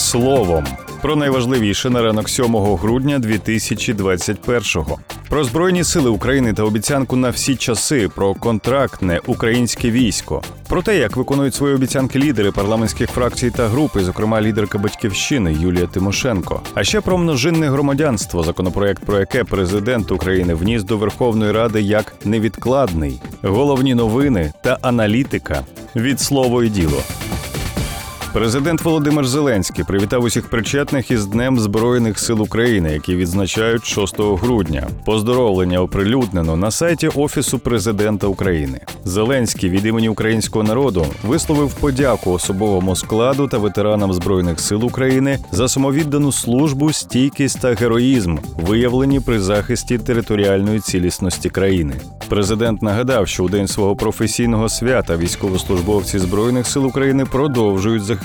словом. Про найважливіше на ранок 7 грудня 2021-го. Про збройні сили України та обіцянку на всі часи, про контрактне українське військо, про те, як виконують свої обіцянки лідери парламентських фракцій та групи, зокрема лідерка батьківщини Юлія Тимошенко. А ще про множинне громадянство, законопроект, про яке президент України вніс до Верховної Ради як невідкладний, головні новини та аналітика від слово і діло. Президент Володимир Зеленський привітав усіх причетних із Днем Збройних сил України, які відзначають 6 грудня. Поздоровлення оприлюднено на сайті Офісу президента України. Зеленський від імені українського народу висловив подяку особовому складу та ветеранам збройних сил України за самовіддану службу, стійкість та героїзм, виявлені при захисті територіальної цілісності країни. Президент нагадав, що у день свого професійного свята військовослужбовці збройних сил України продовжують захищати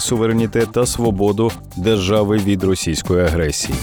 суверенітет та свободу держави від російської агресії.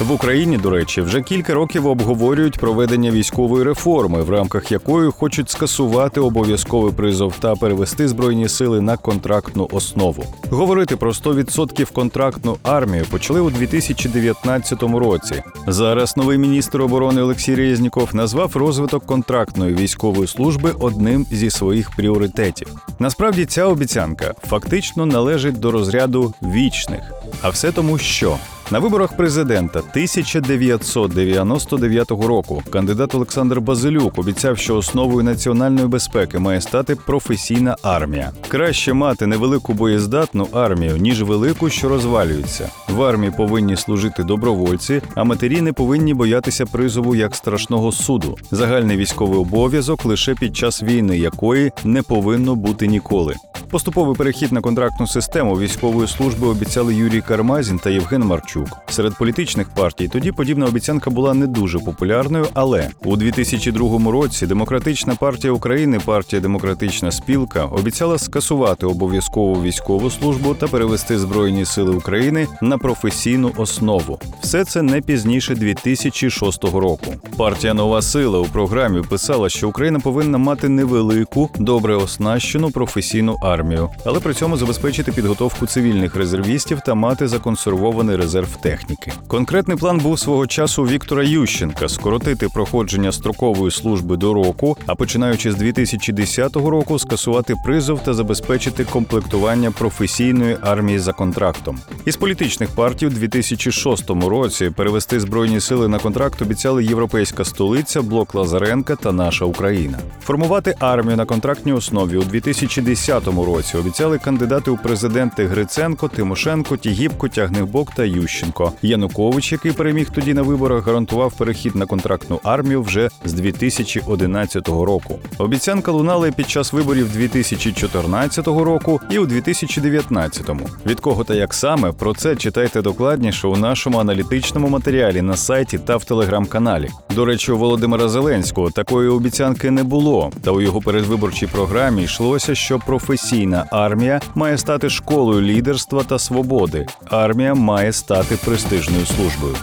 В Україні, до речі, вже кілька років обговорюють проведення військової реформи, в рамках якої хочуть скасувати обов'язковий призов та перевести збройні сили на контрактну основу. Говорити про 100% контрактну армію почали у 2019 році. Зараз новий міністр оборони Олексій Резніков назвав розвиток контрактної військової служби одним зі своїх пріоритетів. Насправді ця обіцянка фактично належить до розряду вічних, а все тому, що на виборах президента 1999 року кандидат Олександр Базилюк обіцяв, що основою національної безпеки має стати професійна армія. Краще мати невелику боєздатну армію, ніж велику, що розвалюється. В армії повинні служити добровольці, а матері не повинні боятися призову як страшного суду. Загальний військовий обов'язок лише під час війни, якої не повинно бути ніколи. Поступовий перехід на контрактну систему військової служби обіцяли Юрій Кармазін та Євген Марчук. Серед політичних партій тоді подібна обіцянка була не дуже популярною, але у 2002 році Демократична партія України, партія Демократична спілка обіцяла скасувати обов'язкову військову службу та перевести Збройні сили України на професійну основу. Все це не пізніше 2006 року. Партія Нова сила у програмі писала, що Україна повинна мати невелику, добре оснащену професійну армію, але при цьому забезпечити підготовку цивільних резервістів та мати законсервований резерв техніки. Конкретний план був свого часу Віктора Ющенка скоротити проходження строкової служби до року, а починаючи з 2010 року скасувати призов та забезпечити комплектування професійної армії за контрактом. Із політичних партій у 2006 році перевести збройні сили на контракт обіцяли Європейська столиця, блок Лазаренка та наша Україна. Формувати армію на контрактній основі у 2010 році обіцяли кандидати у президенти Гриценко, Тимошенко, Тігіпко, Тягнебок та Ющенко. Янукович, який переміг тоді на виборах, гарантував перехід на контрактну армію вже з 2011 року. Обіцянка лунала під час виборів 2014 року і у 2019-му. Від кого та як саме про це читайте докладніше у нашому аналітичному матеріалі на сайті та в телеграм-каналі. До речі, у Володимира Зеленського такої обіцянки не було. Та у його передвиборчій програмі йшлося, що професійна армія має стати школою лідерства та свободи. Армія має стати престижною службою.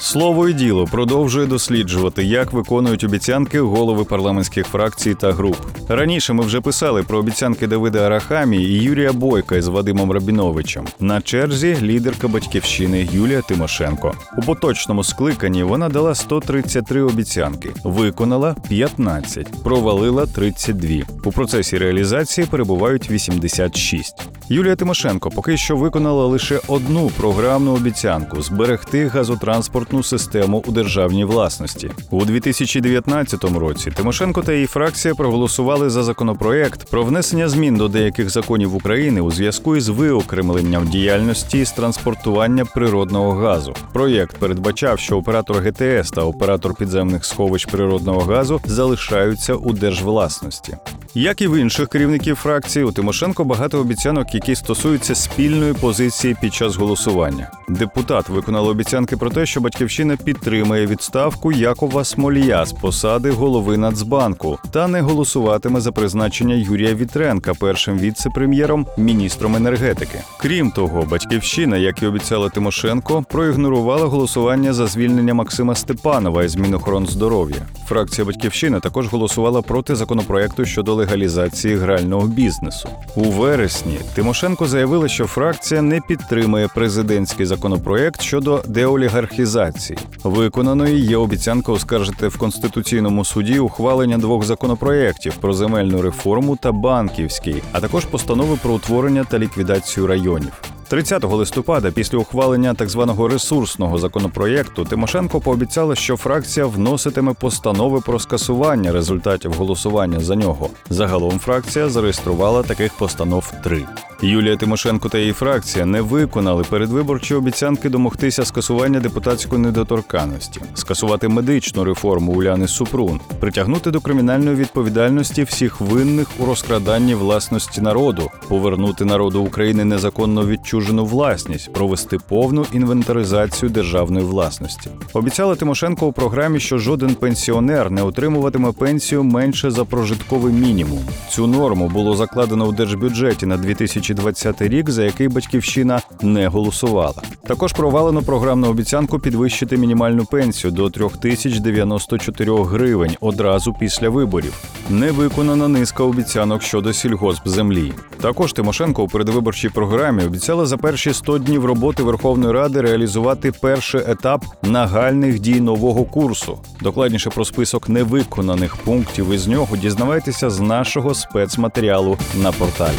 Слово і діло продовжує досліджувати, як виконують обіцянки голови парламентських фракцій та груп. Раніше ми вже писали про обіцянки Давида Арахамі і Юрія Бойка з Вадимом Рабіновичем. На черзі лідерка батьківщини Юлія Тимошенко. У поточному скликанні вона дала 133 обіцянки, виконала 15, провалила 32. У процесі реалізації перебувають 86. Юлія Тимошенко поки що виконала лише одну програмну обіцянку зберегти газотранспортну систему у державній власності. У 2019 році Тимошенко та її фракція проголосували за законопроект про внесення змін до деяких законів України у зв'язку із виокремленням діяльності з транспортування природного газу. Проєкт передбачав, що оператор ГТС та оператор підземних сховищ природного газу залишаються у держвласності. Як і в інших керівників фракції, у Тимошенко багато обіцянок, які стосуються спільної позиції під час голосування. Депутат виконав обіцянки про те, що батьківщина підтримає відставку Якова Смолія з посади голови Нацбанку та не голосуватиме за призначення Юрія Вітренка першим віце-прем'єром, міністром енергетики. Крім того, батьківщина, як і обіцяла Тимошенко, проігнорувала голосування за звільнення Максима Степанова із Мінохоронздоров'я. Фракція Батьківщина також голосувала проти законопроекту щодо легалізації грального бізнесу. У вересні Тимошенко заявила, що фракція не підтримує президентський законопроект щодо деолігархізації. Виконаною є обіцянка оскаржити в конституційному суді ухвалення двох законопроєктів про земельну реформу та банківський, а також постанови про утворення та ліквідацію районів. 30 листопада, після ухвалення так званого ресурсного законопроєкту, Тимошенко пообіцяла, що фракція вноситиме постанови про скасування результатів голосування за нього. Загалом фракція зареєструвала таких постанов три. Юлія Тимошенко та її фракція не виконали передвиборчі обіцянки домогтися скасування депутатської недоторканності, скасувати медичну реформу Уляни Супрун, притягнути до кримінальної відповідальності всіх винних у розкраданні власності народу, повернути народу України незаконно відчужену власність, провести повну інвентаризацію державної власності. Обіцяла Тимошенко у програмі, що жоден пенсіонер не отримуватиме пенсію менше за прожитковий мінімум. Цю норму було закладено в держбюджеті на 2000 2020 рік, за який батьківщина не голосувала. Також провалено програмну обіцянку підвищити мінімальну пенсію до 3094 гривень одразу після виборів. Не виконана низка обіцянок щодо сільгоспземлі. Також Тимошенко у передвиборчій програмі обіцяла за перші 100 днів роботи Верховної Ради реалізувати перший етап нагальних дій нового курсу. Докладніше про список невиконаних пунктів із нього дізнавайтеся з нашого спецматеріалу на порталі.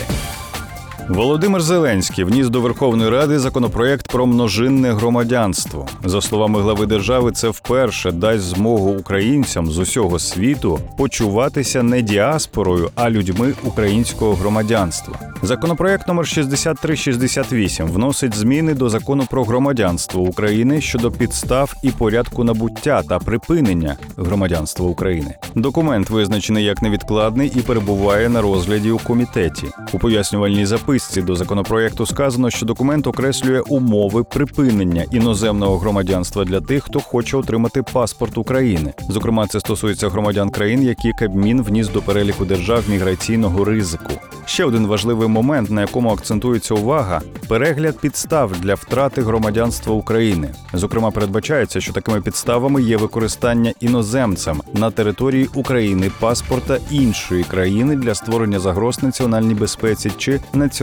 Володимир Зеленський вніс до Верховної Ради законопроект про множинне громадянство. За словами глави держави, це вперше дасть змогу українцям з усього світу почуватися не діаспорою, а людьми українського громадянства. Законопроект номер 6368 вносить зміни до закону про громадянство України щодо підстав і порядку набуття та припинення громадянства України. Документ визначений як невідкладний і перебуває на розгляді у комітеті. У пояснювальній записці до законопроекту сказано, що документ окреслює умови припинення іноземного громадянства для тих, хто хоче отримати паспорт України. Зокрема, це стосується громадян країн, які Кабмін вніс до переліку держав міграційного ризику. Ще один важливий момент, на якому акцентується увага перегляд підстав для втрати громадянства України. Зокрема, передбачається, що такими підставами є використання іноземцем на території України паспорта іншої країни для створення загроз національній безпеці чи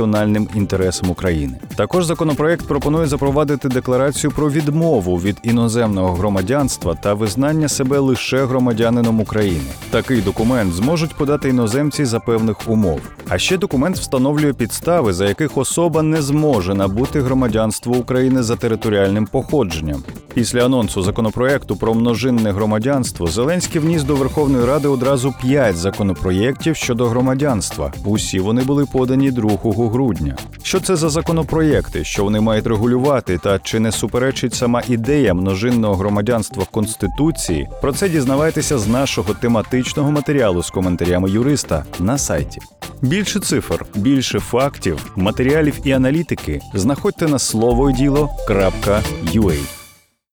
національним інтересам України. Також законопроект пропонує запровадити декларацію про відмову від іноземного громадянства та визнання себе лише громадянином України. Такий документ зможуть подати іноземці за певних умов. А ще документ встановлює підстави, за яких особа не зможе набути громадянство України за територіальним походженням. Після анонсу законопроекту про множинне громадянство Зеленський вніс до Верховної Ради одразу п'ять законопроєктів щодо громадянства. Усі вони були подані 2 грудня. Що це за законопроєкти, що вони мають регулювати, та чи не суперечить сама ідея множинного громадянства в Конституції? Про це дізнавайтеся з нашого тематичного матеріалу з коментарями юриста на сайті. Більше цифр, більше фактів, матеріалів і аналітики знаходьте на слово діло.ua.